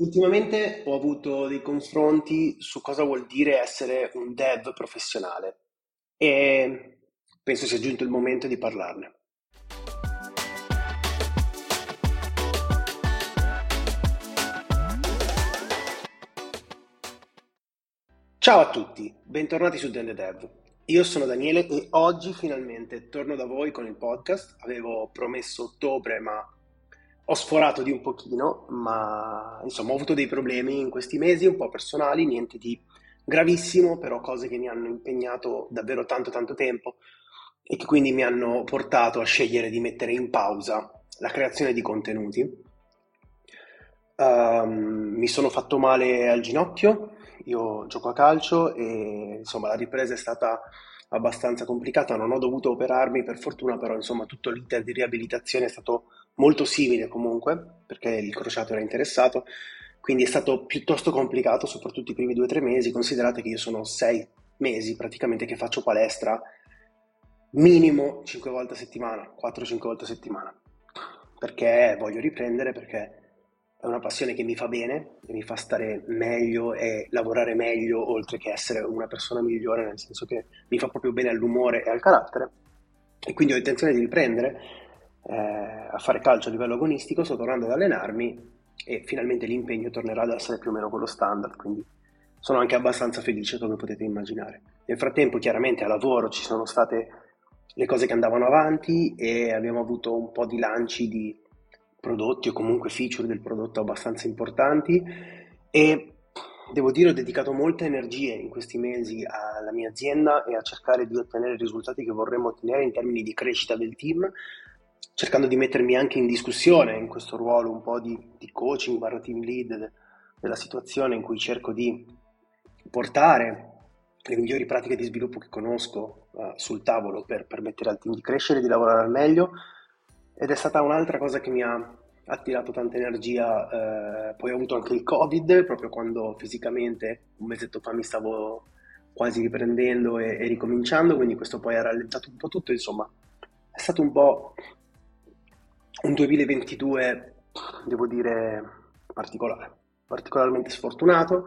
Ultimamente ho avuto dei confronti su cosa vuol dire essere un dev professionale e penso sia giunto il momento di parlarne. Ciao a tutti, bentornati su Dende Dev. Io sono Daniele e oggi finalmente torno da voi con il podcast. Avevo promesso ottobre, ma ho sforato di un pochino, ma insomma ho avuto dei problemi in questi mesi, un po' personali, niente di gravissimo, però cose che mi hanno impegnato davvero tanto tanto tempo e che quindi mi hanno portato a scegliere di mettere in pausa la creazione di contenuti. Um, mi sono fatto male al ginocchio, io gioco a calcio e insomma la ripresa è stata abbastanza complicata, non ho dovuto operarmi per fortuna, però insomma tutto l'iter di riabilitazione è stato molto simile comunque, perché il crociato era interessato, quindi è stato piuttosto complicato, soprattutto i primi due o tre mesi, considerate che io sono sei mesi praticamente che faccio palestra minimo 5 volte a settimana, 4-5 volte a settimana, perché voglio riprendere, perché è una passione che mi fa bene e mi fa stare meglio e lavorare meglio, oltre che essere una persona migliore, nel senso che mi fa proprio bene all'umore e al carattere, e quindi ho intenzione di riprendere eh, a fare calcio a livello agonistico, sto tornando ad allenarmi e finalmente l'impegno tornerà ad essere più o meno quello standard, quindi sono anche abbastanza felice come potete immaginare. Nel frattempo chiaramente a lavoro ci sono state le cose che andavano avanti e abbiamo avuto un po' di lanci di prodotti o comunque feature del prodotto abbastanza importanti e devo dire ho dedicato molte energie in questi mesi alla mia azienda e a cercare di ottenere i risultati che vorremmo ottenere in termini di crescita del team cercando di mettermi anche in discussione in questo ruolo un po' di, di coaching barra team lead della situazione in cui cerco di portare le migliori pratiche di sviluppo che conosco uh, sul tavolo per permettere al team di crescere e di lavorare al meglio. Ed è stata un'altra cosa che mi ha attirato tanta energia, eh, poi ho avuto anche il covid proprio quando fisicamente un mesetto fa mi stavo quasi riprendendo e, e ricominciando, quindi questo poi ha rallentato un po' tutto, insomma. È stato un po' un 2022, devo dire, particolare, particolarmente sfortunato,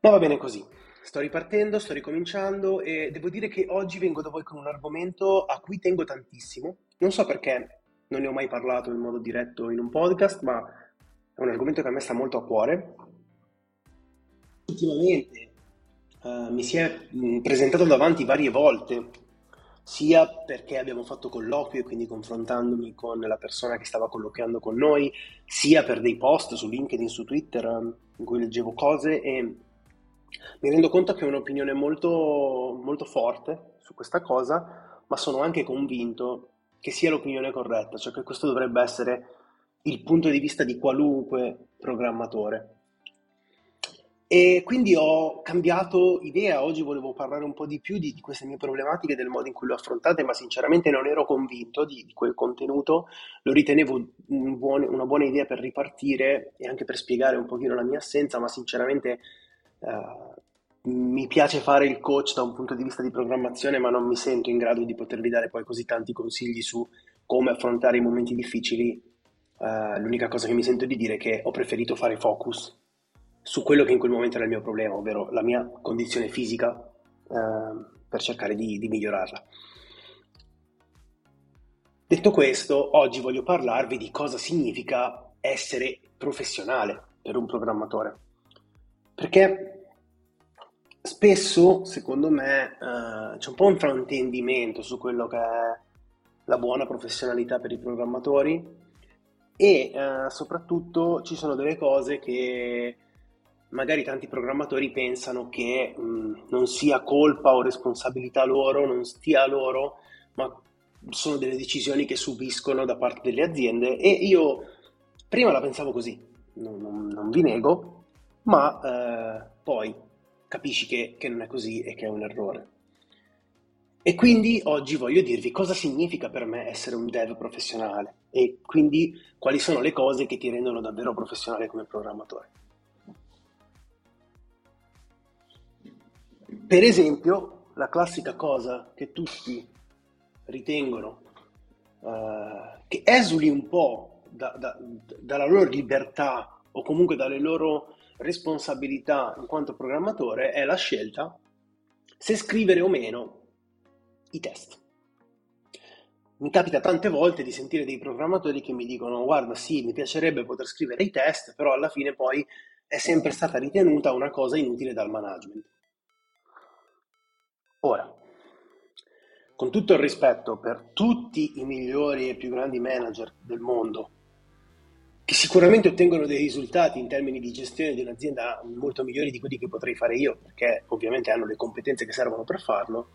ma va bene così. Sto ripartendo, sto ricominciando e devo dire che oggi vengo da voi con un argomento a cui tengo tantissimo. Non so perché non ne ho mai parlato in modo diretto in un podcast, ma è un argomento che a me sta molto a cuore. Ultimamente uh, mi si è mh, presentato davanti varie volte sia perché abbiamo fatto colloquio e quindi confrontandomi con la persona che stava colloquiando con noi, sia per dei post su LinkedIn, su Twitter, um, in cui leggevo cose e mi rendo conto che ho un'opinione molto, molto forte su questa cosa, ma sono anche convinto che sia l'opinione corretta, cioè che questo dovrebbe essere il punto di vista di qualunque programmatore. E quindi ho cambiato idea, oggi volevo parlare un po' di più di, di queste mie problematiche, del modo in cui le ho affrontate, ma sinceramente non ero convinto di, di quel contenuto, lo ritenevo un buon, una buona idea per ripartire e anche per spiegare un pochino la mia assenza, ma sinceramente uh, mi piace fare il coach da un punto di vista di programmazione, ma non mi sento in grado di potervi dare poi così tanti consigli su come affrontare i momenti difficili. Uh, l'unica cosa che mi sento di dire è che ho preferito fare focus su quello che in quel momento era il mio problema, ovvero la mia condizione fisica, eh, per cercare di, di migliorarla. Detto questo, oggi voglio parlarvi di cosa significa essere professionale per un programmatore. Perché spesso, secondo me, eh, c'è un po' un fraintendimento su quello che è la buona professionalità per i programmatori e eh, soprattutto ci sono delle cose che magari tanti programmatori pensano che mh, non sia colpa o responsabilità loro, non stia loro, ma sono delle decisioni che subiscono da parte delle aziende e io prima la pensavo così, non, non, non vi nego, ma eh, poi capisci che, che non è così e che è un errore. E quindi oggi voglio dirvi cosa significa per me essere un dev professionale e quindi quali sono le cose che ti rendono davvero professionale come programmatore. Per esempio, la classica cosa che tutti ritengono uh, che esuli un po' da, da, dalla loro libertà o comunque dalle loro responsabilità in quanto programmatore è la scelta se scrivere o meno i test. Mi capita tante volte di sentire dei programmatori che mi dicono guarda sì, mi piacerebbe poter scrivere i test, però alla fine poi è sempre stata ritenuta una cosa inutile dal management. Ora, con tutto il rispetto per tutti i migliori e più grandi manager del mondo, che sicuramente ottengono dei risultati in termini di gestione di un'azienda molto migliori di quelli che potrei fare io, perché ovviamente hanno le competenze che servono per farlo,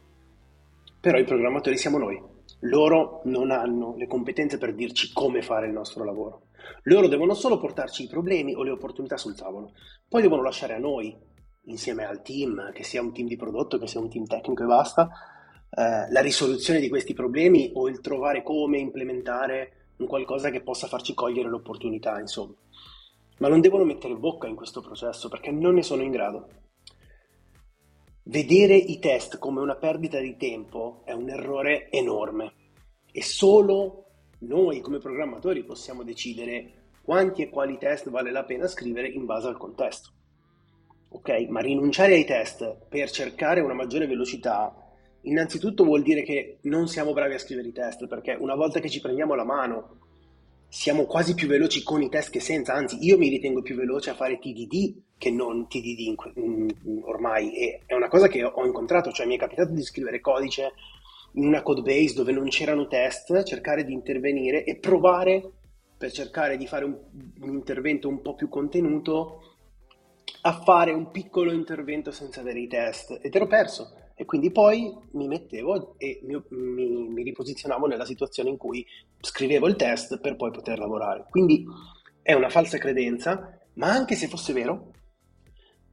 però i programmatori siamo noi. Loro non hanno le competenze per dirci come fare il nostro lavoro. Loro devono solo portarci i problemi o le opportunità sul tavolo. Poi devono lasciare a noi insieme al team, che sia un team di prodotto, che sia un team tecnico e basta, eh, la risoluzione di questi problemi o il trovare come implementare un qualcosa che possa farci cogliere l'opportunità, insomma. Ma non devono mettere bocca in questo processo perché non ne sono in grado. Vedere i test come una perdita di tempo è un errore enorme e solo noi come programmatori possiamo decidere quanti e quali test vale la pena scrivere in base al contesto ok? Ma rinunciare ai test per cercare una maggiore velocità, innanzitutto vuol dire che non siamo bravi a scrivere i test, perché una volta che ci prendiamo la mano, siamo quasi più veloci con i test che senza, anzi io mi ritengo più veloce a fare TDD che non TDD ormai, e è una cosa che ho incontrato, cioè mi è capitato di scrivere codice in una code base dove non c'erano test, cercare di intervenire e provare per cercare di fare un, un intervento un po' più contenuto a fare un piccolo intervento senza avere i test ed ero perso e quindi poi mi mettevo e mi, mi, mi, riposizionavo nella situazione in cui scrivevo il test per poi poter lavorare. Quindi è una falsa credenza, ma anche se fosse vero,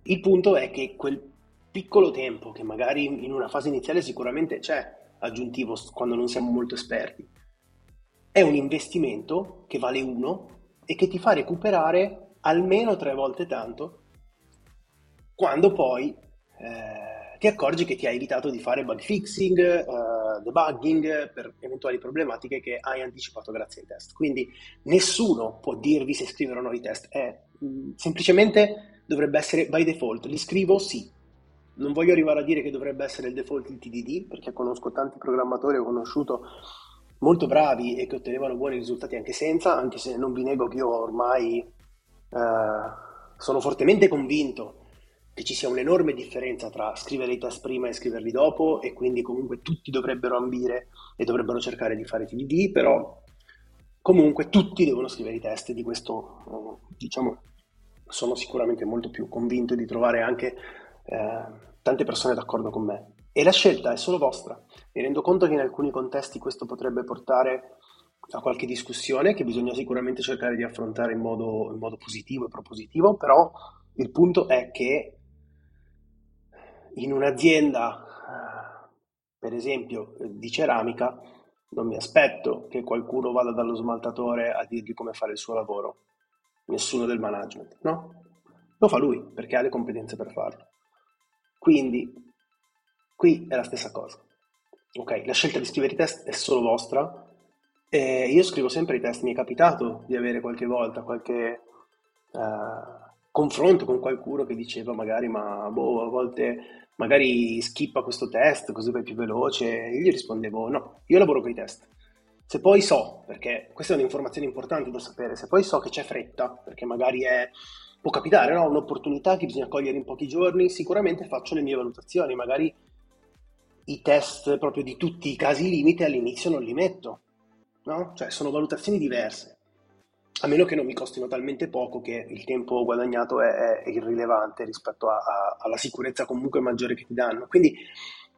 il punto è che quel piccolo tempo che magari in una fase iniziale sicuramente c'è aggiuntivo quando non siamo molto esperti, è un investimento che vale uno e che ti fa recuperare almeno tre volte tanto quando poi eh, ti accorgi che ti hai evitato di fare bug fixing, uh, debugging per eventuali problematiche che hai anticipato grazie ai test. Quindi nessuno può dirvi se scrivere o no i test, è, mh, mm, semplicemente dovrebbe essere by default, li scrivo sì. Non voglio arrivare a dire che dovrebbe essere il default il TDD, perché conosco tanti programmatori, ho conosciuto molto bravi e che ottenevano buoni risultati anche senza, anche se non vi nego che io ormai uh, sono fortemente convinto che ci sia un'enorme differenza tra scrivere i test prima e scriverli dopo e quindi comunque tutti dovrebbero ambire e dovrebbero cercare di fare TDD, però comunque tutti devono scrivere i test di questo, diciamo, sono sicuramente molto più convinto di trovare anche eh, tante persone d'accordo con me. E la scelta è solo vostra. Mi rendo conto che in alcuni contesti questo potrebbe portare a qualche discussione che bisogna sicuramente cercare di affrontare in modo, in modo positivo e propositivo, però Il punto è che in un'azienda, eh, per esempio, di ceramica, non mi aspetto che qualcuno vada dallo smaltatore a dirgli come fare il suo lavoro. Nessuno del management, no? Lo fa lui perché ha le competenze per farlo. Quindi, qui è la stessa cosa. Ok, la scelta di scrivere i test è solo vostra. E io scrivo sempre i test, mi è capitato di avere qualche volta qualche uh, confronto con qualcuno che diceva magari ma boh, a volte magari skippa questo test così vai più veloce. E io rispondevo no, io lavoro con i test. Se poi so, perché questa è un'informazione importante da sapere, se poi so che c'è fretta, perché magari è, può capitare, no? un'opportunità che bisogna cogliere in pochi giorni, sicuramente faccio le mie valutazioni, magari i test proprio di tutti i casi limite all'inizio non li metto, no? Cioè sono valutazioni diverse a meno che non mi costino talmente poco che il tempo guadagnato è, è irrilevante rispetto a, a, alla sicurezza comunque maggiore che ti danno. Quindi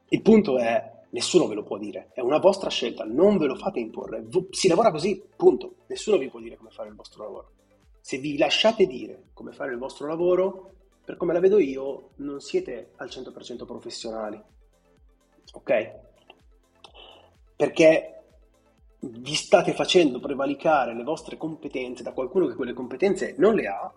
il punto è, nessuno ve lo può dire, è una vostra scelta, non ve lo fate imporre, si lavora così, punto, nessuno vi può dire come fare il vostro lavoro. Se vi lasciate dire come fare il vostro lavoro, per come la vedo io, non siete al 100% professionali, ok? Perché vi state facendo prevalicare le vostre competenze da qualcuno che quelle competenze non le ha,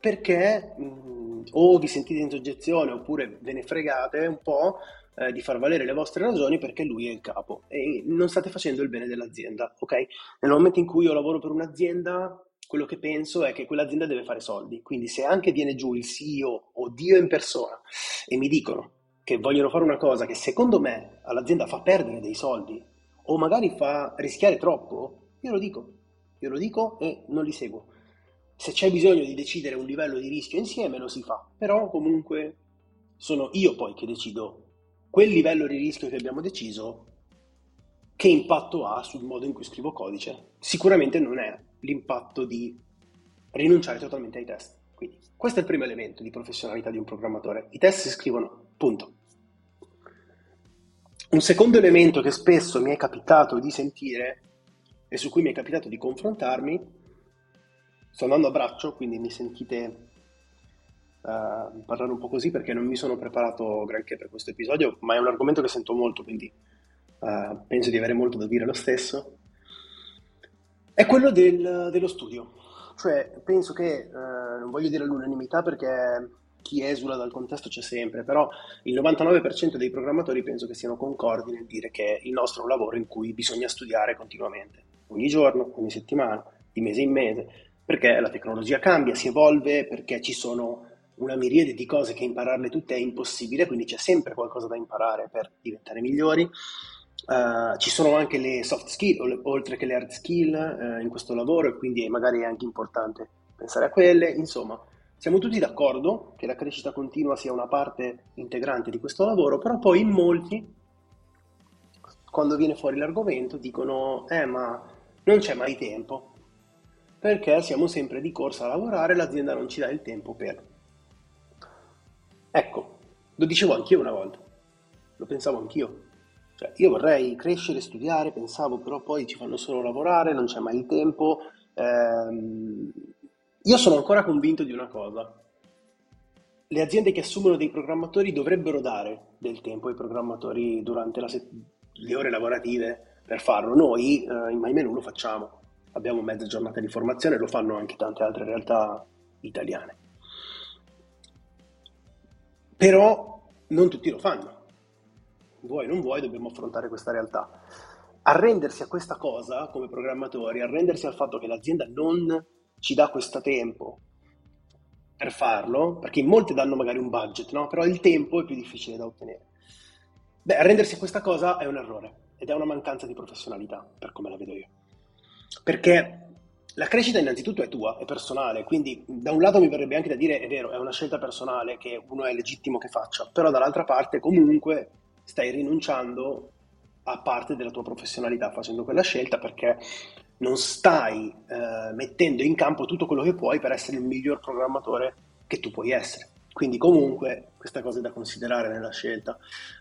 perché mh, mm, o vi sentite in soggezione oppure ve ne fregate un po' eh, di far valere le vostre ragioni perché lui è il capo e non state facendo il bene dell'azienda, ok? Nel momento in cui io lavoro per un'azienda, quello che penso è che quell'azienda deve fare soldi, quindi se anche viene giù il CEO o Dio in persona e mi dicono che vogliono fare una cosa che secondo me all'azienda fa perdere dei soldi o magari fa rischiare troppo, io lo dico, io lo dico e non li seguo. Se c'è bisogno di decidere un livello di rischio insieme lo si fa, però comunque sono io poi che decido quel livello di rischio che abbiamo deciso che impatto ha sul modo in cui scrivo codice. Sicuramente non è l'impatto di rinunciare totalmente ai test. Quindi questo è il primo elemento di professionalità di un programmatore. I test si scrivono, punto. Un secondo elemento che spesso mi è capitato di sentire e su cui mi è capitato di confrontarmi, sto andando a braccio, quindi mi sentite uh, parlare un po' così perché non mi sono preparato granché per questo episodio, ma è un argomento che sento molto, quindi uh, penso di avere molto da dire lo stesso. È quello del, dello studio. Cioè, penso che, uh, non voglio dire all'unanimità perché chi esula dal contesto c'è sempre, però il 99% dei programmatori penso che siano concordi nel dire che il nostro è un lavoro in cui bisogna studiare continuamente, ogni giorno, ogni settimana, di mese in mese, perché la tecnologia cambia, si evolve, perché ci sono una miriade di cose che impararle tutte è impossibile, quindi c'è sempre qualcosa da imparare per diventare migliori. Uh, ci sono anche le soft skill, oltre che le hard skill uh, in questo lavoro, e quindi magari è anche importante pensare a quelle. Insomma, siamo tutti d'accordo che la crescita continua sia una parte integrante di questo lavoro, però poi in molti, quando viene fuori l'argomento, dicono, eh ma non c'è mai tempo, perché siamo sempre di corsa a lavorare l'azienda non ci dà il tempo per... Ecco, lo dicevo anch'io una volta, lo pensavo anch'io. Cioè, io vorrei crescere, studiare, pensavo, però poi ci fanno solo lavorare, non c'è mai il tempo. Ehm, io sono ancora convinto di una cosa. Le aziende che assumono dei programmatori dovrebbero dare del tempo ai programmatori durante set- le ore lavorative per farlo. Noi eh, in MyMenu lo facciamo. Abbiamo mezza giornata di formazione, lo fanno anche tante altre realtà italiane. Però non tutti lo fanno. Vuoi o non vuoi, dobbiamo affrontare questa realtà. Arrendersi a questa cosa come programmatori, arrendersi al fatto che l'azienda non ci dà questo tempo per farlo, perché in molti danno magari un budget, no? però il tempo è più difficile da ottenere. Beh, arrendersi a questa cosa è un errore ed è una mancanza di professionalità, per come la vedo io. Perché la crescita innanzitutto è tua, è personale, quindi da un lato mi verrebbe anche da dire, è vero, è una scelta personale che uno è legittimo che faccia, però dall'altra parte comunque stai rinunciando a parte della tua professionalità facendo quella scelta perché non stai eh, mettendo in campo tutto quello che puoi per essere il miglior programmatore che tu puoi essere. Quindi comunque questa cosa è da considerare nella scelta.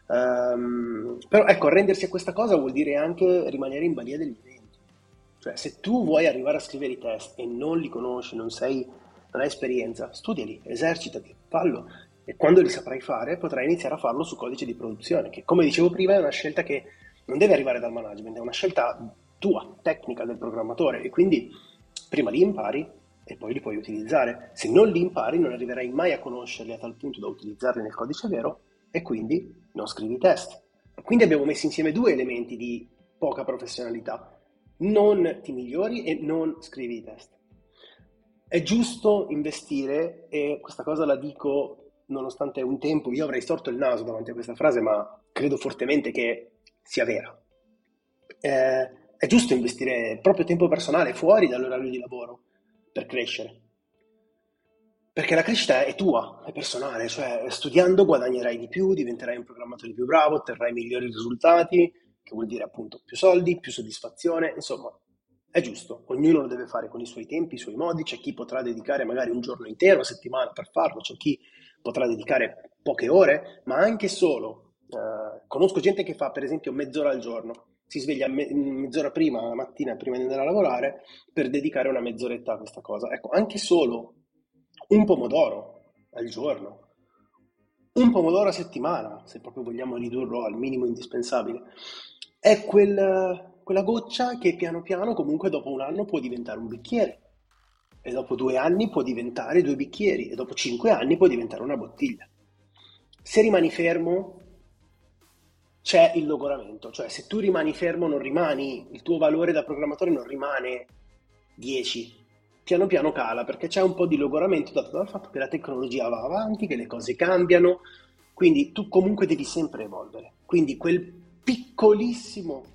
Um, però ecco, arrendersi a questa cosa vuol dire anche rimanere in balia degli eventi. Cioè se tu vuoi arrivare a scrivere i test e non li conosci, non sei non hai esperienza, studiali, esercitati, fallo e quando li saprai fare potrai iniziare a farlo su codice di produzione, che come dicevo prima è una scelta che non deve arrivare dal management, è una scelta tua, tecnica del programmatore e quindi prima li impari e poi li puoi utilizzare. Se non li impari non arriverai mai a conoscerli a tal punto da utilizzarli nel codice vero e quindi non scrivi test. Quindi abbiamo messo insieme due elementi di poca professionalità. Non ti migliori e non scrivi i test. È giusto investire, e questa cosa la dico nonostante un tempo io avrei storto il naso davanti a questa frase, ma credo fortemente che sia vera. Eh, è giusto investire il proprio tempo personale fuori dall'orario di lavoro per crescere. Perché la crescita è tua, è personale, cioè studiando guadagnerai di più, diventerai un programmatore più bravo, otterrai migliori risultati, che vuol dire appunto più soldi, più soddisfazione, insomma, è giusto, ognuno lo deve fare con i suoi tempi, i suoi modi, c'è chi potrà dedicare magari un giorno intero, a settimana per farlo, c'è chi potrà dedicare poche ore, ma anche solo. Eh, conosco gente che fa per esempio mezz'ora al giorno, si sveglia me- mezz'ora prima la mattina prima di andare a lavorare per dedicare una mezz'oretta a questa cosa. Ecco, anche solo un pomodoro al giorno, un pomodoro a settimana, se proprio vogliamo ridurlo al minimo indispensabile, è quel, quella goccia che piano piano comunque dopo un anno può diventare un bicchiere e dopo due anni può diventare due bicchieri e dopo cinque anni può diventare una bottiglia. Se rimani fermo c'è il logoramento, cioè se tu rimani fermo non rimani, il tuo valore da programmatore non rimane 10, piano piano cala perché c'è un po' di logoramento dato dal fatto che la tecnologia va avanti, che le cose cambiano, quindi tu comunque devi sempre evolvere. Quindi quel piccolissimo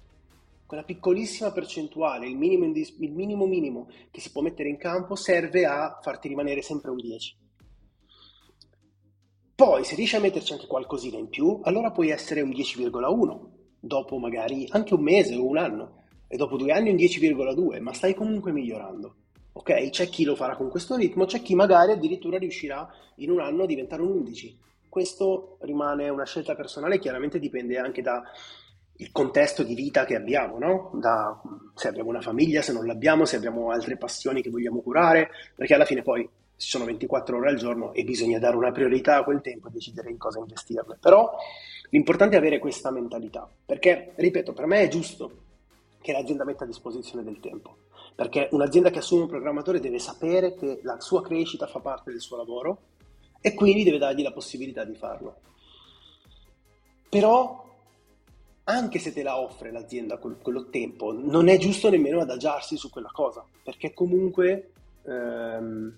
quella piccolissima percentuale, il minimo, il minimo minimo che si può mettere in campo serve a farti rimanere sempre un 10. Poi se riesci a metterci anche qualcosina in più, allora puoi essere un 10,1, dopo magari anche un mese o un anno, e dopo due anni un 10,2, ma stai comunque migliorando. Ok? C'è chi lo farà con questo ritmo, c'è chi magari addirittura riuscirà in un anno a diventare un 11. Questo rimane una scelta personale, chiaramente dipende anche da il contesto di vita che abbiamo, no? Da, se abbiamo una famiglia, se non l'abbiamo, se abbiamo altre passioni che vogliamo curare, perché alla fine poi ci sono 24 ore al giorno e bisogna dare una priorità a quel tempo e decidere in cosa investirle. Però l'importante è avere questa mentalità, perché, ripeto, per me è giusto che l'azienda metta a disposizione del tempo, perché un'azienda che assume un programmatore deve sapere che la sua crescita fa parte del suo lavoro e quindi deve dargli la possibilità di farlo. Però anche se te la offre l'azienda quello tempo, non è giusto nemmeno adagiarsi su quella cosa, perché comunque ehm,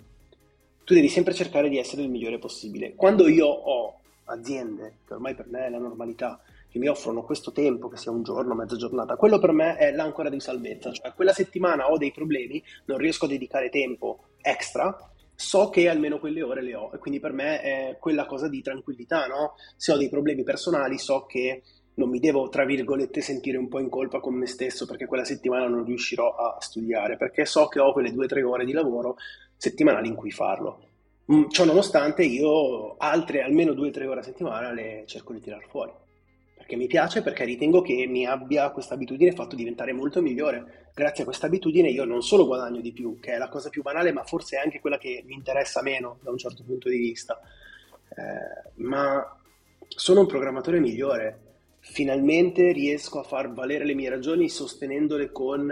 tu devi sempre cercare di essere il migliore possibile. Quando io ho aziende, che ormai per me è la normalità, che mi offrono questo tempo, che sia un giorno, mezza giornata, quello per me è l'ancora di salvezza, cioè quella settimana ho dei problemi, non riesco a dedicare tempo extra, so che almeno quelle ore le ho e quindi per me è quella cosa di tranquillità, no? Se ho dei problemi personali so che non mi devo, tra virgolette, sentire un po' in colpa con me stesso perché quella settimana non riuscirò a studiare, perché so che ho quelle due o tre ore di lavoro settimanali in cui farlo. Mm, ciò nonostante io altre almeno due o tre ore a settimana le cerco di tirar fuori, perché mi piace, perché ritengo che mi abbia questa abitudine fatto diventare molto migliore. Grazie a questa abitudine io non solo guadagno di più, che è la cosa più banale, ma forse è anche quella che mi interessa meno da un certo punto di vista, eh, ma sono un programmatore migliore finalmente riesco a far valere le mie ragioni sostenendole con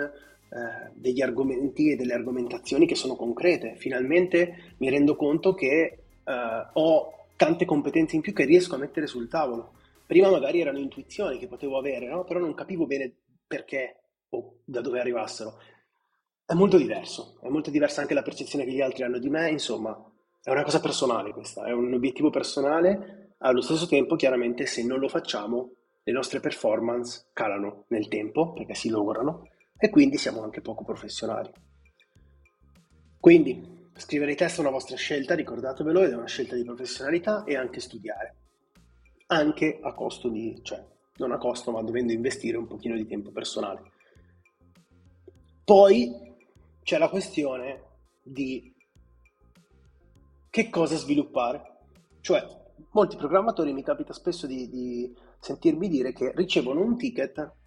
eh, degli argomenti e delle argomentazioni che sono concrete. Finalmente mi rendo conto che eh, ho tante competenze in più che riesco a mettere sul tavolo. Prima magari erano intuizioni che potevo avere, no? però non capivo bene perché o da dove arrivassero. È molto diverso, è molto diversa anche la percezione che gli altri hanno di me, insomma, è una cosa personale questa, è un obiettivo personale, allo stesso tempo chiaramente se non lo facciamo le nostre performance calano nel tempo perché si logorano e quindi siamo anche poco professionali. Quindi scrivere i test è una vostra scelta, ricordatevelo, ed è una scelta di professionalità e anche studiare, anche a costo di, cioè non a costo ma dovendo investire un pochino di tempo personale. Poi c'è la questione di che cosa sviluppare, cioè molti programmatori mi capita spesso di, di sentirmi dire che ricevono un ticket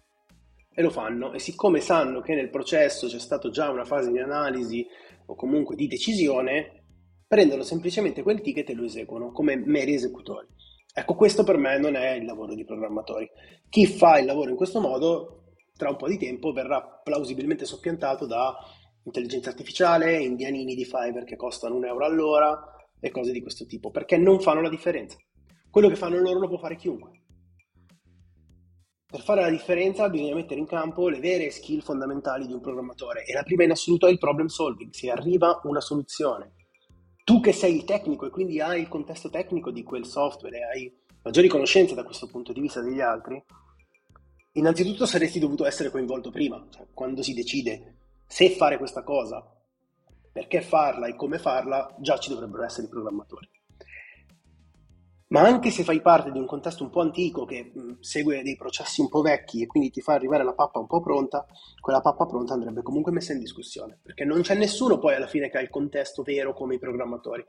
e lo fanno e siccome sanno che nel processo c'è stata già una fase di analisi o comunque di decisione, prendono semplicemente quel ticket e lo eseguono come meri esecutori. Ecco, questo per me non è il lavoro di programmatori. Chi fa il lavoro in questo modo, tra un po' di tempo, verrà plausibilmente soppiantato da intelligenza artificiale, indianini di Fiverr che costano un euro all'ora e cose di questo tipo, perché non fanno la differenza. Quello che fanno loro lo può fare chiunque. Per fare la differenza bisogna mettere in campo le vere skill fondamentali di un programmatore e la prima in assoluto è il problem solving, si arriva una soluzione. Tu che sei il tecnico e quindi hai il contesto tecnico di quel software e hai maggiori conoscenze da questo punto di vista degli altri, innanzitutto saresti dovuto essere coinvolto prima, cioè quando si decide se fare questa cosa, perché farla e come farla, già ci dovrebbero essere i programmatori ma anche se fai parte di un contesto un po' antico che segue dei processi un po' vecchi e quindi ti fa arrivare la pappa un po' pronta, quella pappa pronta andrebbe comunque messa in discussione, perché non c'è nessuno poi alla fine che ha il contesto vero come i programmatori.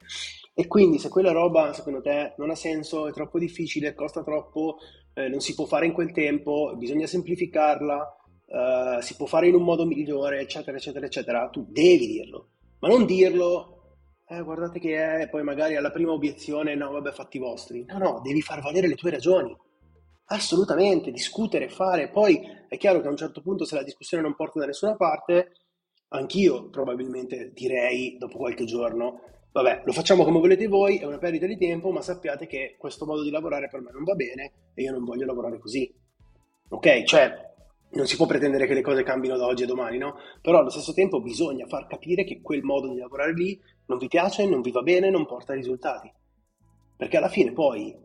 E quindi se quella roba secondo te non ha senso, è troppo difficile, costa troppo, eh, non si può fare in quel tempo, bisogna semplificarla, eh, si può fare in un modo migliore, eccetera, eccetera, eccetera, tu devi dirlo, ma non dirlo eh, guardate che è, poi magari alla prima obiezione, no, vabbè, fatti vostri. No, no, devi far valere le tue ragioni. Assolutamente, discutere, fare. Poi è chiaro che a un certo punto, se la discussione non porta da nessuna parte, anch'io probabilmente direi dopo qualche giorno, vabbè, lo facciamo come volete voi, è una perdita di tempo, ma sappiate che questo modo di lavorare per me non va bene e io non voglio lavorare così. Ok? Cioè, non si può pretendere che le cose cambino da oggi a domani, no? Però allo stesso tempo bisogna far capire che quel modo di lavorare lì non vi piace, non vi va bene, non porta risultati. Perché alla fine poi,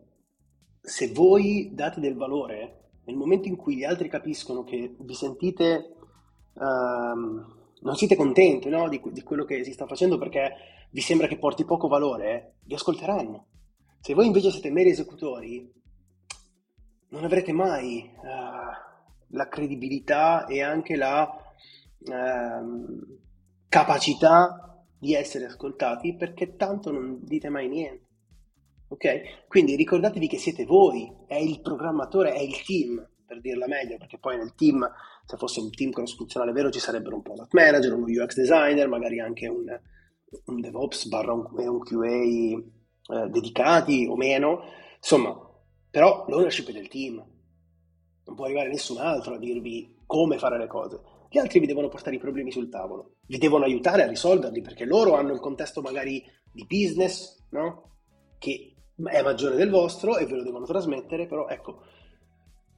se voi date del valore, nel momento in cui gli altri capiscono che vi sentite, um, non siete contenti no? di, di, quello che si sta facendo perché vi sembra che porti poco valore, vi ascolteranno. Se voi invece siete meri esecutori, non avrete mai uh, la credibilità e anche la uh, capacità di essere ascoltati perché tanto non dite mai niente. Ok? Quindi ricordatevi che siete voi, è il programmatore, è il team, per dirla meglio, perché poi nel team, se fosse un team cross-funzionale vero, ci sarebbero un product manager, uno UX designer, magari anche un, un DevOps barra un, un QA eh, dedicati o meno. Insomma, però l'ownership è del team. Non può arrivare nessun altro a dirvi come fare le cose. Gli altri vi devono portare i problemi sul tavolo, vi devono aiutare a risolverli perché loro hanno il contesto magari di business, no? Che è maggiore del vostro e ve lo devono trasmettere, però ecco,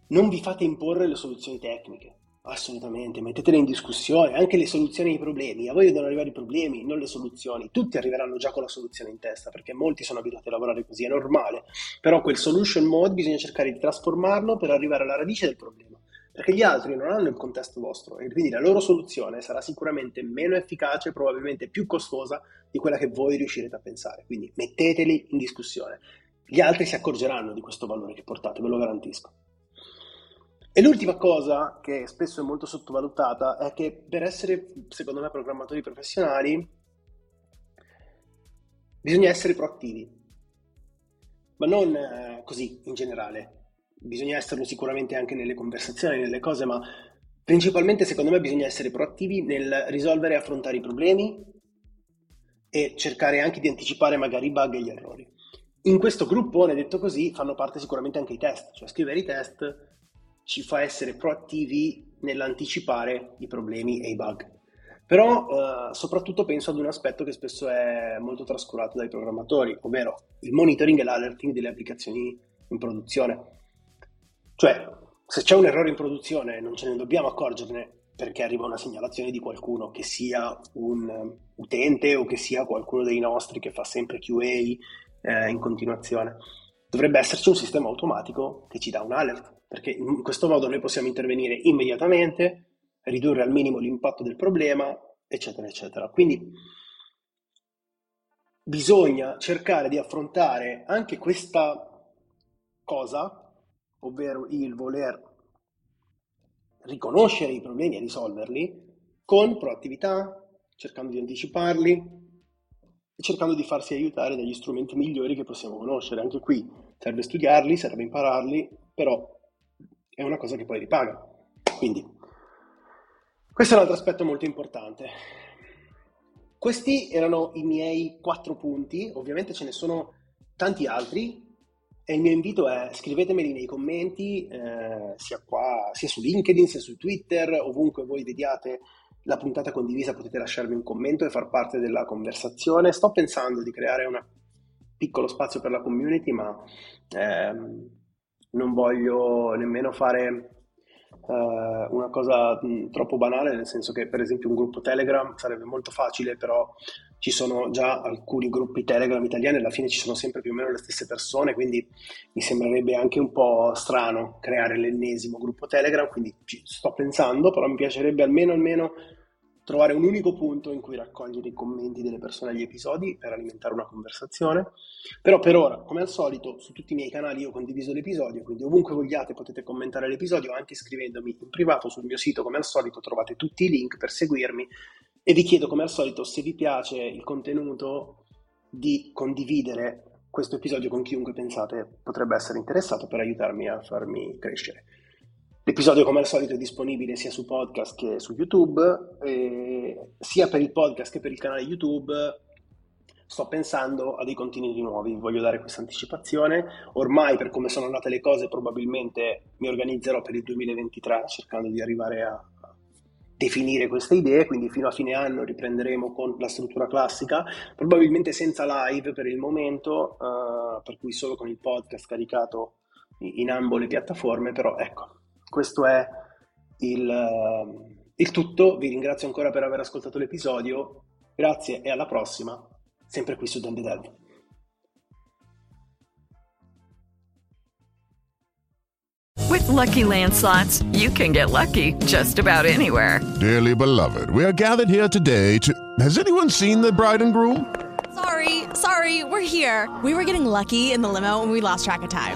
non vi fate imporre le soluzioni tecniche, assolutamente, mettetele in discussione, anche le soluzioni ai problemi, a voi devono arrivare i problemi, non le soluzioni, tutti arriveranno già con la soluzione in testa perché molti sono abituati a lavorare così, è normale, però quel solution mode bisogna cercare di trasformarlo per arrivare alla radice del problema perché gli altri non hanno il contesto vostro e quindi la loro soluzione sarà sicuramente meno efficace, probabilmente più costosa di quella che voi riuscirete a pensare. Quindi metteteli in discussione. Gli altri si accorgeranno di questo valore che portate, ve lo garantisco. E l'ultima cosa che spesso è molto sottovalutata è che per essere, secondo me, programmatori professionali bisogna essere proattivi, ma non eh, così in generale bisogna esserlo sicuramente anche nelle conversazioni, nelle cose, ma principalmente secondo me bisogna essere proattivi nel risolvere e affrontare i problemi e cercare anche di anticipare magari i bug e gli errori. In questo gruppone, detto così, fanno parte sicuramente anche i test, cioè scrivere i test ci fa essere proattivi nell'anticipare i problemi e i bug. Però eh, soprattutto penso ad un aspetto che spesso è molto trascurato dai programmatori, ovvero il monitoring e l'alerting delle applicazioni in produzione. Cioè, se c'è un errore in produzione non ce ne dobbiamo accorgerne perché arriva una segnalazione di qualcuno, che sia un utente o che sia qualcuno dei nostri che fa sempre QA eh, in continuazione. Dovrebbe esserci un sistema automatico che ci dà un alert, perché in questo modo noi possiamo intervenire immediatamente, ridurre al minimo l'impatto del problema, eccetera, eccetera. Quindi bisogna cercare di affrontare anche questa cosa ovvero il voler riconoscere i problemi e risolverli con proattività, cercando di anticiparli e cercando di farsi aiutare dagli strumenti migliori che possiamo conoscere. Anche qui serve studiarli, serve impararli, però è una cosa che poi ripaga. Quindi, questo è un altro aspetto molto importante. questi erano i miei quattro punti, ovviamente ce ne sono tanti altri e il mio invito è scrivetemeli nei commenti, eh, sia, qua, sia su LinkedIn, sia su Twitter, ovunque voi vediate la puntata condivisa potete lasciarmi un commento e far parte della conversazione. Sto pensando di creare un piccolo spazio per la community, ma ehm, non voglio nemmeno fare eh, una cosa mh, troppo banale, nel senso che per esempio un gruppo Telegram sarebbe molto facile, però ci sono già alcuni gruppi Telegram italiani, alla fine ci sono sempre più o meno le stesse persone, quindi mi sembrerebbe anche un po' strano creare l'ennesimo gruppo Telegram, quindi ci sto pensando, però mi piacerebbe almeno, almeno trovare un unico punto in cui raccogliere i commenti delle persone agli episodi per alimentare una conversazione. Però per ora, come al solito, su tutti i miei canali io ho condiviso l'episodio, quindi ovunque vogliate potete commentare l'episodio, anche scrivendomi in privato sul mio sito, come al solito trovate tutti i link per seguirmi e vi chiedo come al solito se vi piace il contenuto di condividere questo episodio con chiunque pensate potrebbe essere interessato per aiutarmi a farmi crescere. L'episodio come al solito è disponibile sia su podcast che su YouTube, sia per il podcast che per il canale YouTube. Sto pensando a dei contenuti nuovi, voglio dare questa anticipazione. Ormai per come sono andate le cose probabilmente mi organizzerò per il 2023 cercando di arrivare a definire queste idee, quindi fino a fine anno riprenderemo con la struttura classica, probabilmente senza live per il momento, uh, per cui solo con il podcast caricato in ambo le piattaforme, però ecco, questo è il, uh, il tutto. Vi ringrazio ancora per aver ascoltato l'episodio. Grazie e alla prossima, sempre qui su the Dead. With lucky landslots, you can get lucky just about anywhere. Dearly beloved, we are gathered here today to. Has anyone seen the bride and groom? Sorry, sorry, we're here. We were getting lucky in the limo and we lost track of time.